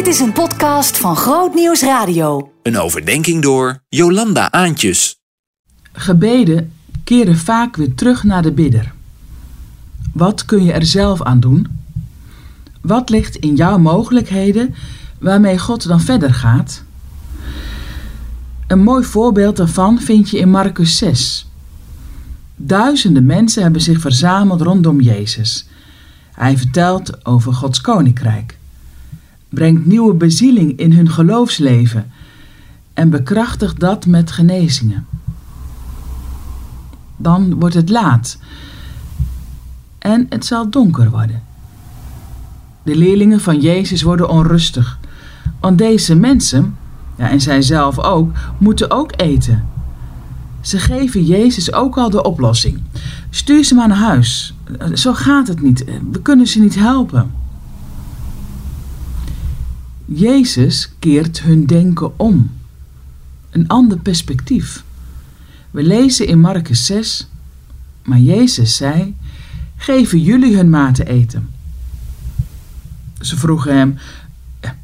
Dit is een podcast van Groot Nieuws Radio. Een overdenking door Jolanda Aantjes. Gebeden keren vaak weer terug naar de bidder. Wat kun je er zelf aan doen? Wat ligt in jouw mogelijkheden waarmee God dan verder gaat? Een mooi voorbeeld daarvan vind je in Marcus 6. Duizenden mensen hebben zich verzameld rondom Jezus. Hij vertelt over Gods koninkrijk, brengt nieuwe bezieling in hun geloofsleven en bekrachtigt dat met genezingen. Dan wordt het laat en het zal donker worden. De leerlingen van Jezus worden onrustig, want deze mensen, ja, en zij zelf ook, moeten ook eten. Ze geven Jezus ook al de oplossing. Stuur ze maar naar huis. Zo gaat het niet. We kunnen ze niet helpen. Jezus keert hun denken om. Een ander perspectief. We lezen in Marcus 6, maar Jezus zei: Geven jullie hun maat te eten? Ze vroegen hem: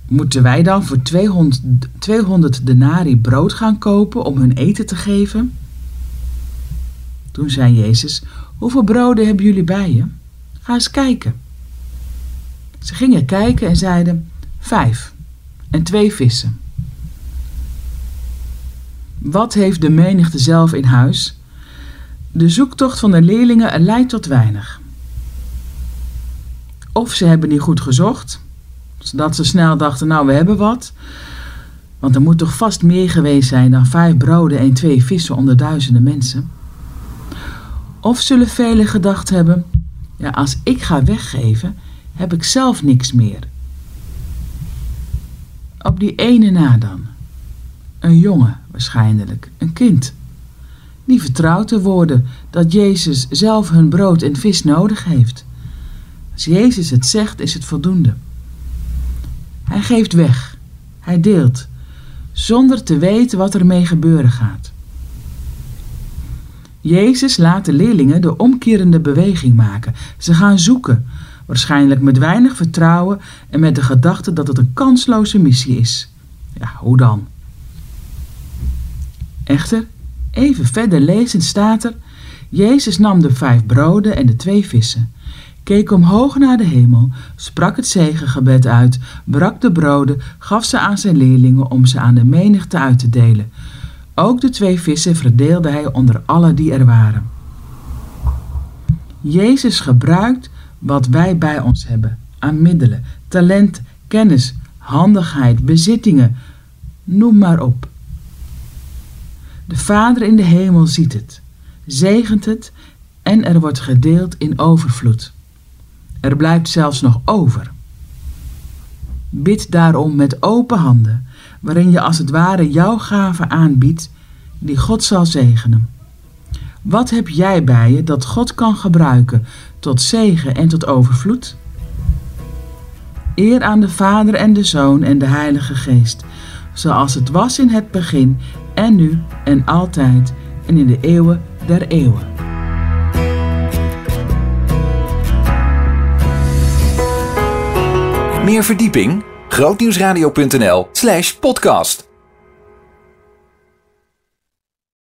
Moeten wij dan voor 200, 200 denari brood gaan kopen om hun eten te geven? Toen zei Jezus: Hoeveel broden hebben jullie bij je? Ga eens kijken. Ze gingen kijken en zeiden: Vijf en twee vissen. Wat heeft de menigte zelf in huis? De zoektocht van de leerlingen leidt tot weinig. Of ze hebben niet goed gezocht, zodat ze snel dachten: Nou, we hebben wat. Want er moet toch vast meer geweest zijn dan vijf broden en twee vissen onder duizenden mensen. Of zullen velen gedacht hebben: ja, als ik ga weggeven, heb ik zelf niks meer. Op die ene na dan. Een jongen waarschijnlijk, een kind. Die vertrouwt te worden dat Jezus zelf hun brood en vis nodig heeft. Als Jezus het zegt, is het voldoende. Hij geeft weg, hij deelt, zonder te weten wat ermee gebeuren gaat. Jezus laat de leerlingen de omkerende beweging maken. Ze gaan zoeken, waarschijnlijk met weinig vertrouwen en met de gedachte dat het een kansloze missie is. Ja, hoe dan? Echter, even verder lezend staat er: Jezus nam de vijf broden en de twee vissen, keek omhoog naar de hemel, sprak het zegengebed uit, brak de broden, gaf ze aan zijn leerlingen om ze aan de menigte uit te delen. Ook de twee vissen verdeelde hij onder alle die er waren. Jezus gebruikt wat wij bij ons hebben aan middelen, talent, kennis, handigheid, bezittingen, noem maar op. De Vader in de hemel ziet het, zegent het en er wordt gedeeld in overvloed. Er blijft zelfs nog over. Bid daarom met open handen waarin je als het ware jouw gave aanbiedt, die God zal zegenen. Wat heb jij bij je dat God kan gebruiken tot zegen en tot overvloed? Eer aan de Vader en de Zoon en de Heilige Geest, zoals het was in het begin en nu en altijd en in de eeuwen der eeuwen. Meer verdieping? grootnieuwsradio.nl slash podcast